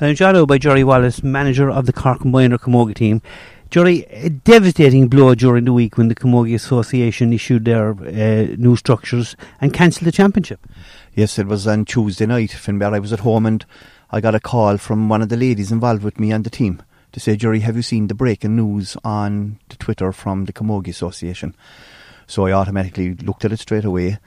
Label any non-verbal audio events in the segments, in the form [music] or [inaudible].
An Jado by Jerry Wallace, manager of the Cork Minor Camogie team. Jerry, a devastating blow during the week when the Camogie Association issued their uh, new structures and cancelled the championship. Yes, it was on Tuesday night, Finbar. I was at home and I got a call from one of the ladies involved with me and the team to say, Jerry, have you seen the breaking news on the Twitter from the Camogie Association? So I automatically looked at it straight away.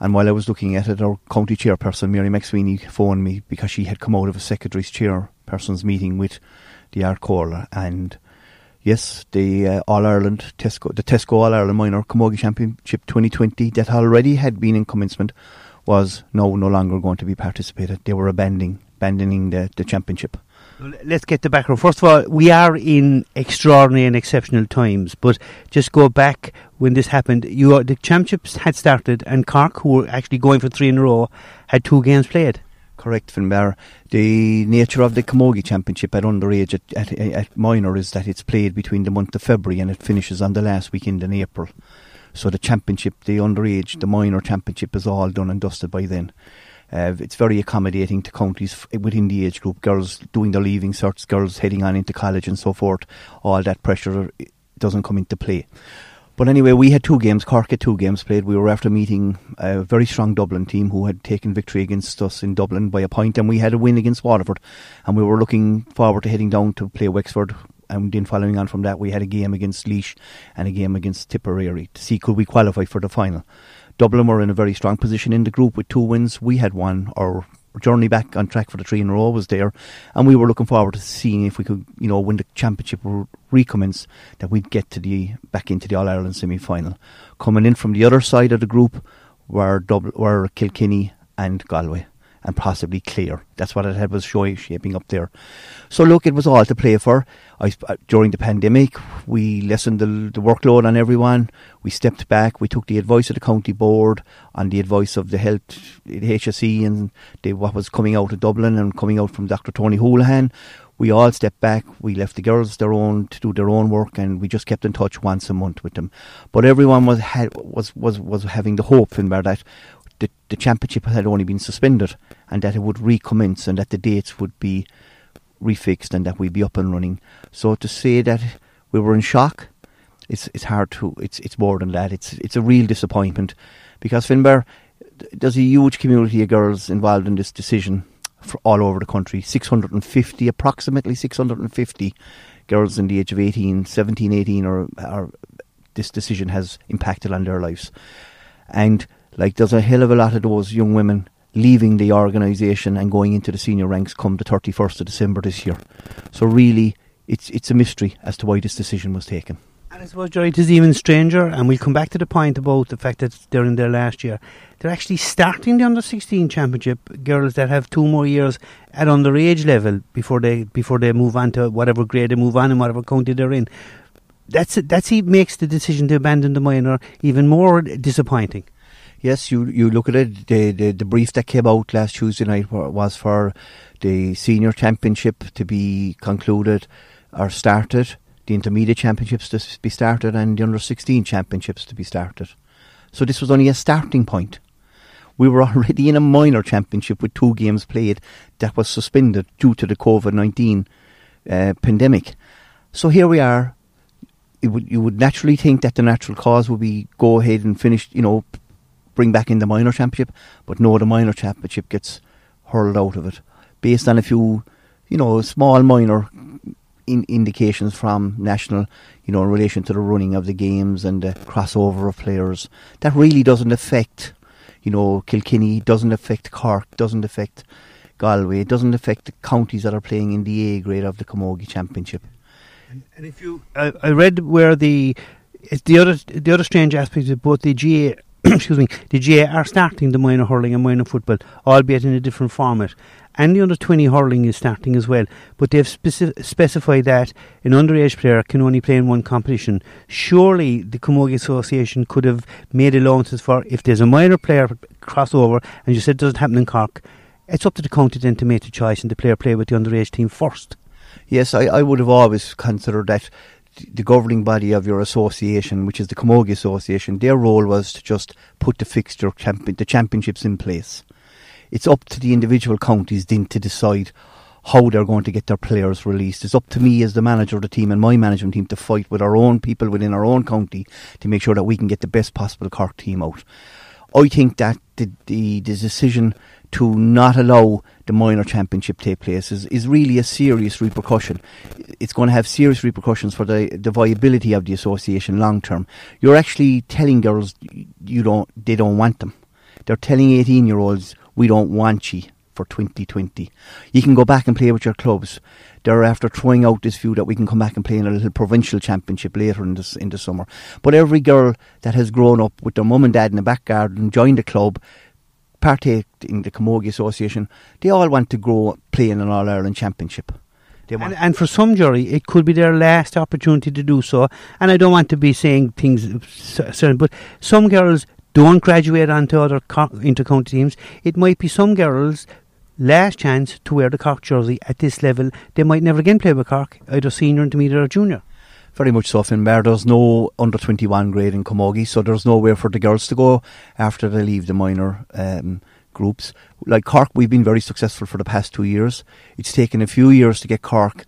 And while I was looking at it, our county chairperson, Mary McSweeney, phoned me because she had come out of a secretary's chairperson's meeting with the Ard Chomhairle. And yes, the uh, All Ireland Tesco, the Tesco All Ireland Minor Camogie Championship 2020 that already had been in commencement was now no longer going to be participated. They were abandoning, abandoning the, the championship. Let's get the background. First of all, we are in extraordinary and exceptional times, but just go back when this happened. You uh, the championships had started, and Cork, who were actually going for three in a row, had two games played. Correct, Finbar. The nature of the Camogie Championship at underage at, at, at minor is that it's played between the month of February and it finishes on the last weekend in April. So the championship, the underage, the minor championship is all done and dusted by then. Uh, it's very accommodating to counties within the age group. Girls doing their leaving certs, girls heading on into college and so forth. All that pressure doesn't come into play. But anyway, we had two games. Cork had two games played. We were after meeting a very strong Dublin team who had taken victory against us in Dublin by a point, and we had a win against Waterford. And we were looking forward to heading down to play Wexford. And then following on from that, we had a game against Laois and a game against Tipperary to see could we qualify for the final. Dublin were in a very strong position in the group with two wins. We had one. Our journey back on track for the three in a row was there, and we were looking forward to seeing if we could, you know, when the championship recommence, that we'd get to the back into the All Ireland semi final. Coming in from the other side of the group were Dublin, were Kilkenny and Galway and possibly Clare. That's what it had was showing, shaping up there. So look, it was all to play for. I, uh, during the pandemic, we lessened the, the workload on everyone. We stepped back. We took the advice of the county board and the advice of the health, the HSE, and the, what was coming out of Dublin and coming out from Dr. Tony Holohan. We all stepped back. We left the girls their own to do their own work, and we just kept in touch once a month with them. But everyone was had, was was was having the hope, Finbar, that the, championship had only been suspended and that it would recommence and that the dates would be refixed and that we'd be up and running. So to say that we were in shock, it's it's hard to it's it's more than that. It's it's a real disappointment because Finbar there's a huge community of girls involved in this decision for all over the country. 650, approximately 650 girls in the age of 18, 17, 18, or, or this decision has impacted on their lives. And like there's a hell of a lot of those young women leaving the organisation and going into the senior ranks come the 31st of December this year. So really, it's it's a mystery as to why this decision was taken. And I suppose, Jerry, it is even stranger, and we'll come back to the point about the fact that they're in their last year. They're actually starting the under 16 championship, girls that have two more years at underage level before they before they move on to whatever grade they move on in whatever county they're in. That's that's he makes the decision to abandon the minor even more disappointing. Yes, you you look at it. The, the the brief that came out last Tuesday night was for the senior championship to be concluded or started, the intermediate championships to be started, and the under sixteen championships to be started. So this was only a starting point. We were [laughs] already in a minor championship with two games played that was suspended due to the COVID nineteen uh, pandemic. So here we are. Would, you would naturally think that the natural cause would be go ahead and finish, you know, bring back in the minor championship, but no, the minor championship gets hurled out of it based on a few, you know, small minor in indications from national, you know, in relation to the running of the games and the crossover of players. That really doesn't affect, you know, Kilkenny, doesn't affect Cork, doesn't affect Galway, doesn't affect the counties that are playing in the A grade of the Camogie Championship. And if you, I, I read where the the other the other strange aspect of both the GA [coughs] excuse me, the GA are starting the minor hurling and minor football, albeit in a different format. And the under 20 hurling is starting as well, but they've speci- specified that an underage player can only play in one competition. Surely the Camogie Association could have made allowances for if there's a minor player crossover, and you said it doesn't happen in Cork, it's up to the county then to make the choice and the player play with the underage team first. Yes, I, I would have always considered that the governing body of your association, which is the Camogie Association, their role was to just put the fixture, champion, the championships in place. It's up to the individual counties then to decide how they're going to get their players released. It's up to me as the manager of the team and my management team to fight with our own people within our own county to make sure that we can get the best possible Cork team out. I think that the, the, the decision to not allow the minor championship take place is, is really a serious repercussion. It's going to have serious repercussions for the, the viability of the association long term. You're actually telling girls you don't they don't want them. They're telling 18 year olds we don't want you for 2020. You can go back and play with your clubs. They're after throwing out this view that we can come back and play in a little provincial championship later in this in the summer. But every girl that has grown up with their mum and dad in the back garden, joined a club, partake in the Camogie Association, they all want to grow playing in an All Ireland Championship. And, and, for some Jerry, it could be their last opportunity to do so. And I don't want to be saying things certain, but some girls don't graduate onto other co- intercounty teams. It might be some girls' last chance to wear the Cork jersey at this level. They might never again play with Cork, either senior, intermediate, or junior. Very much so, Finbar. There's no under 21 grade in Camogie, so there's nowhere for the girls to go after they leave the minor um, groups. Like Cork, we've been very successful for the past two years. It's taken a few years to get Cork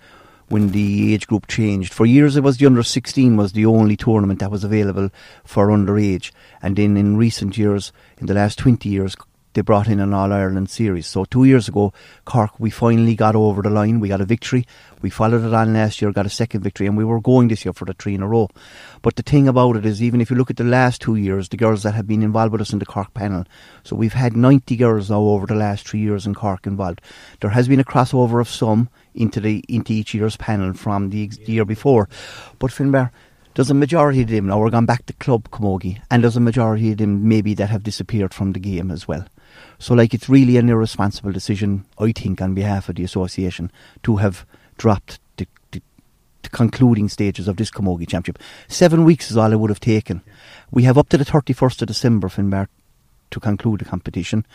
when the age group changed. For years, it was the under 16 was the only tournament that was available for underage, and then in recent years, in the last 20 years, they brought in an All Ireland series. So two years ago, Cork, we finally got over the line. We got a victory. We followed it on last year, got a second victory, and we were going this year for the three in a row. But the thing about it is, even if you look at the last two years, the girls that have been involved with us in the Cork panel, so we've had 90 girls now over the last three years in Cork involved. There has been a crossover of some into the into each year's panel from the, the year before. But Finbar, there's a majority of them now are gone back to club camogie, and there's a majority of them maybe that have disappeared from the game as well. So, like, it's really an irresponsible decision, I think, on behalf of the association to have dropped the, the, the concluding stages of this Camogie Championship. Seven weeks is all it would have taken. We have up to the 31st of December, Finbar, to conclude the competition.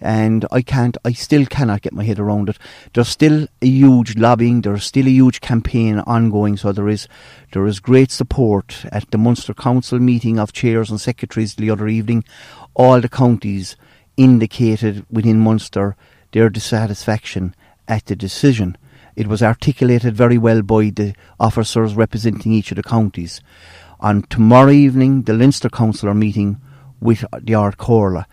And I can't, I still cannot get my head around it. There's still a huge lobbying, there's still a huge campaign ongoing, so there is, there is great support at the Munster Council meeting of chairs and secretaries the other evening. All the counties indicated within Munster their dissatisfaction at the decision. It was articulated very well by the officers representing each of the counties. On tomorrow evening, the Leinster Council are meeting with the Ard Chomhairle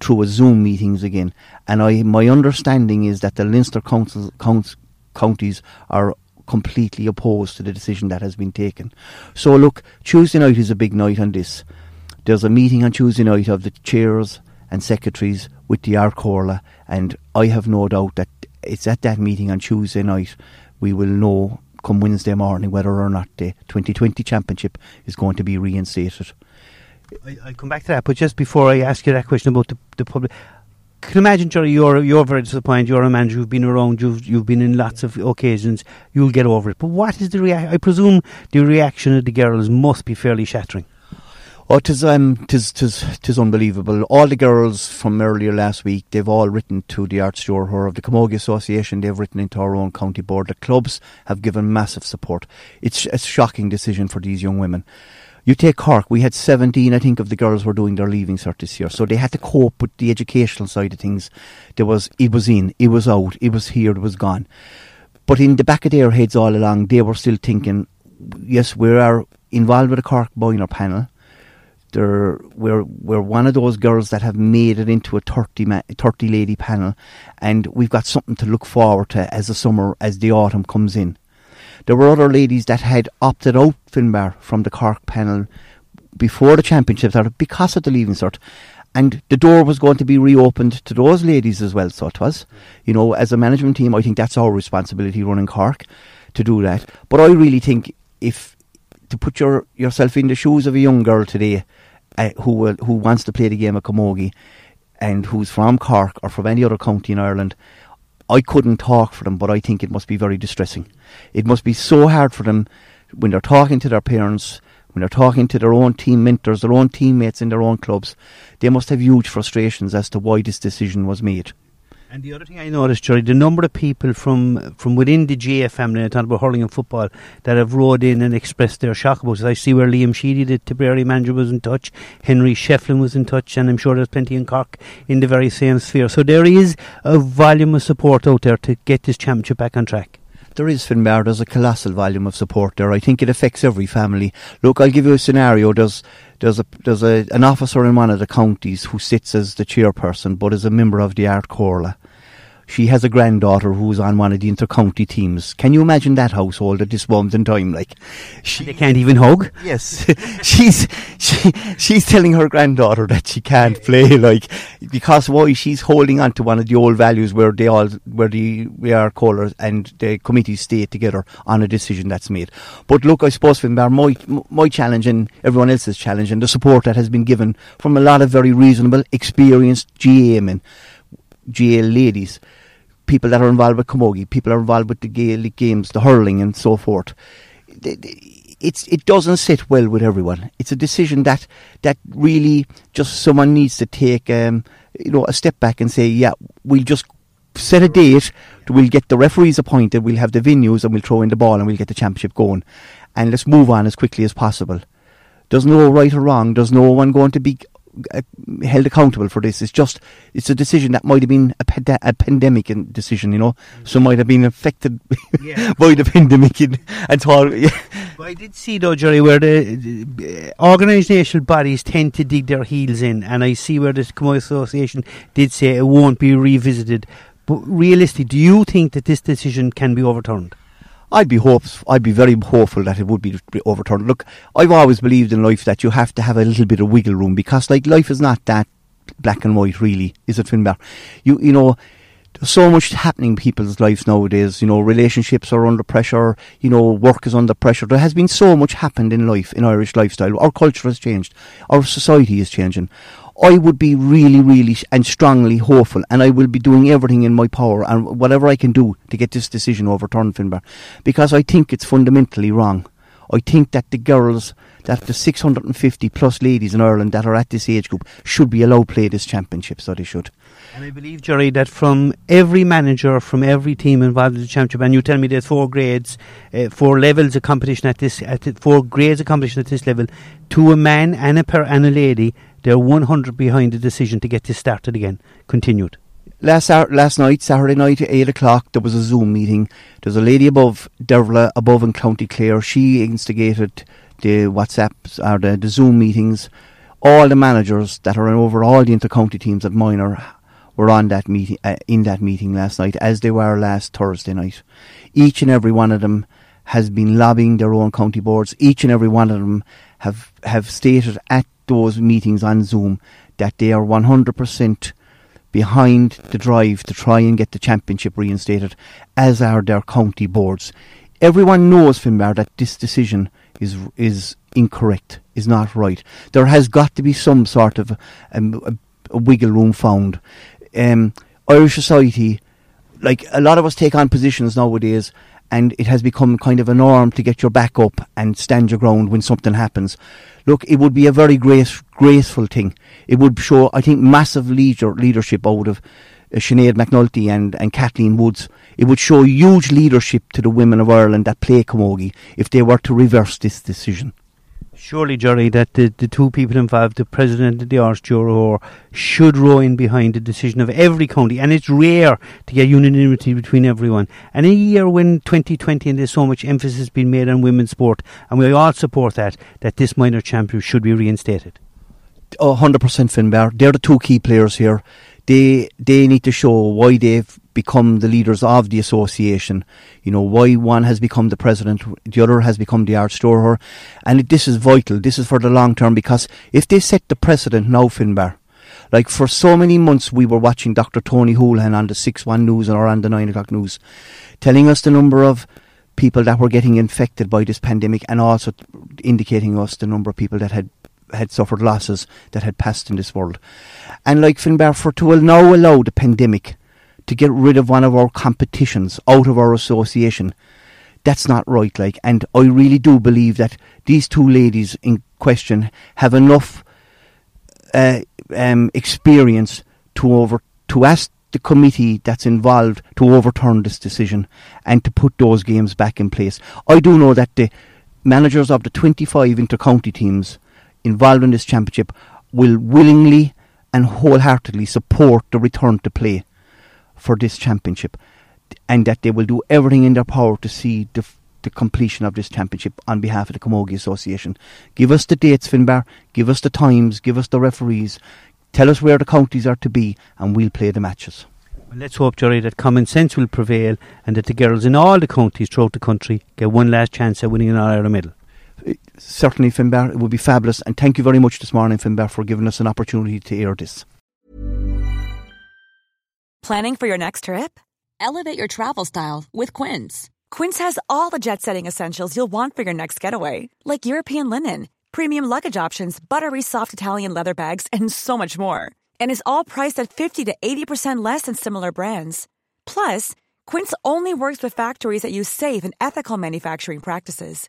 through a Zoom meetings again. And I, my understanding is that the Leinster council, counties are completely opposed to the decision that has been taken. So look, Tuesday night is a big night on this. There's a meeting on Tuesday night of the chairs and secretaries with the Ard Chomhairle, and I have no doubt that it's at that meeting on Tuesday night we will know come Wednesday morning whether or not the 2020 championship is going to be reinstated. I, will come back to that, but just before I ask you that question about the, the public, can imagine, Jerry, you're you're very disappointed. You're a manager. you've been around. You've you've been in lots of occasions. You'll get over it. But what is the reaction? I presume the reaction of the girls must be fairly shattering. Oh, tis um, tis tis tis unbelievable. All the girls from earlier last week, they've all written to the Ard Stiúrthóir of the Camogie Association. They've written into our own county board. The clubs have given massive support. It's a shocking decision for these young women. You take Cork, we had 17, I think, of the girls were doing their leaving cert this year. So they had to cope with the educational side of things. There was, it was in, it was out, it was here, it was gone. But in the back of their heads all along, they were still thinking, yes, we are involved with a Cork minor panel They're, we're, we're one of those girls that have made it into a 30, ma- 30 lady panel, and we've got something to look forward to as the summer, as the autumn comes in. There were other ladies that had opted out, Finbar, from the Cork panel before the championship started because of the leaving cert. And the door was going to be reopened to those ladies as well, so it was. You know, as a management team, I think that's our responsibility running Cork to do that. But I really think if to put your yourself in the shoes of a young girl today uh, who will, who wants to play the game of camogie and who's from Cork or from any other county in Ireland, I couldn't talk for them, but I think it must be very distressing. It must be so hard for them when they're talking to their parents, when they're talking to their own team mentors, their own teammates in their own clubs. They must have huge frustrations as to why this decision was made. And the other thing I noticed, Jerry, the number of people from from within the GAA family, I talk about hurling and football, that have rode in and expressed their shock about it. I see where Liam Sheedy, the Tipperary manager, was in touch, Henry Shefflin was in touch, and I'm sure there's plenty in Cork in the very same sphere. So there is a volume of support out there to get this championship back on track. There is, Finbar, there's a colossal volume of support there. I think it affects every family. Look, I'll give you a scenario. There's there's a there's a, an officer in one of the counties who sits as the chairperson, but is a member of the Ard Comhairle she has a granddaughter who's on one of the inter-county teams. Can you imagine that household at this moment in time? Like, she they can't even hug. Yes, [laughs] she's she she's telling her granddaughter that she can't play. [laughs] Like, because why? She's holding on to one of the old values where they all where the we are callers and the committee stay together on a decision that's made. But look, I suppose Finbar, my my challenge and everyone else's challenge and the support that has been given from a lot of very reasonable, experienced GA men, GAA ladies people that are involved with camogie, people are involved with the Gaelic games, the hurling, and so forth. It's it doesn't sit well with everyone. It's a decision that that really just someone needs to take, um, you know, a step back and say, yeah, we'll just set a date. We'll get the referees appointed. We'll have the venues, and we'll throw in the ball, and we'll get the championship going, and let's move on as quickly as possible. There's no right or wrong. There's no one going to be uh, held accountable for this. It's just it's a decision that might have been a, pand- a pandemic decision, you know. Mm. So might have been affected yeah. [laughs] by the pandemic and, and. Yeah. I did see though, Jerry, where the, the organisational bodies tend to dig their heels in, and I see where the Camogie Association did say it won't be revisited. But realistically, do you think that this decision can be overturned? I'd be hopes I'd be very hopeful that it would be overturned. Look, I've always believed in life that you have to have a little bit of wiggle room because like life is not that black and white really, is it Finbar? You you know there's so much happening in people's lives nowadays. You know, relationships are under pressure. You know, work is under pressure. There has been so much happened in life, in Irish lifestyle. Our culture has changed. Our society is changing. I would be really, really and strongly hopeful, and I will be doing everything in my power and whatever I can do to get this decision overturned, Finbar, because I think it's fundamentally wrong. I think that the girls, that the 650 plus ladies in Ireland that are at this age group should be allowed to play this championship, so they should. And I believe, Jerry, that from every manager, from every team involved in the championship, and you tell me there's four grades, uh, four levels of competition at this, at four grades of competition at this level, to a man and a per and a lady, they're 100 behind the decision to get this started again. Continued. Last last night, Saturday night at 8 o'clock, there was a Zoom meeting. There's a lady above Dervla, above in County Clare. She instigated the WhatsApps or the, the Zoom meetings. All the managers that are in over all the inter-county teams at minor were on that meeting uh, in that meeting last night, as they were last Thursday night. Each and every one of them has been lobbying their own county boards. Each and every one of them have have stated at those meetings on Zoom that they are 100% behind the drive to try and get the championship reinstated, as are their county boards. Everyone knows, Finbar, that this decision is is incorrect, is not right. There has got to be some sort of um, a, a, wiggle room found. Um, Irish society, like a lot of us take on positions nowadays, and it has become kind of a norm to get your back up and stand your ground when something happens look, it would be a very grace, graceful thing. It would show, I think, massive leader, leadership out of uh, Sinead McNulty and, and Kathleen Woods. It would show huge leadership to the women of Ireland that play camogie if they were to reverse this decision. Surely, Jerry, that the, the two people involved, the president and the Ard Stiúrthóir, should row in behind the decision of every county. And it's rare to get unanimity between everyone. And in a year when 2020 and there's so much emphasis being made on women's sport, and we all support that, that this minor championship should be reinstated. Oh, hundred percent Finbar. They're the two key players here. They they need to show why they've become the leaders of the association. You know why one has become the president, the other has become the Ard Stiúrthóir, and this is vital. This is for the long term because if they set the precedent now, Finbar, like for so many months we were watching Dr. Tony Holohan on the six one news or on the nine o'clock news, telling us the number of people that were getting infected by this pandemic and also indicating us the number of people that had had suffered losses that had passed in this world. And like Finbar, for to now allow the pandemic to get rid of one of our competitions out of our association, that's not right. Like, and I really do believe that these two ladies in question have enough uh, um, experience to over to ask the committee that's involved to overturn this decision and to put those games back in place. I do know that the managers of the 25 inter-county teams involved in this championship will willingly and wholeheartedly support the return to play for this championship and that they will do everything in their power to see the, the completion of this championship on behalf of the Camogie Association. Give us the dates, Finbar, give us the times, give us the referees, tell us where the counties are to be, and we'll play the matches. Well, let's hope, Jerry, that common sense will prevail and that the girls in all the counties throughout the country get one last chance at winning an All Ireland medal certainly, Finbar, it would be fabulous. And thank you very much this morning, Finbar, for giving us an opportunity to air this. Planning for your next trip? Elevate your travel style with Quince. Quince has all the jet setting essentials you'll want for your next getaway, like European linen, premium luggage options, buttery soft Italian leather bags, and so much more. And is all priced at 50 to 80% less than similar brands. Plus, Quince only works with factories that use safe and ethical manufacturing practices.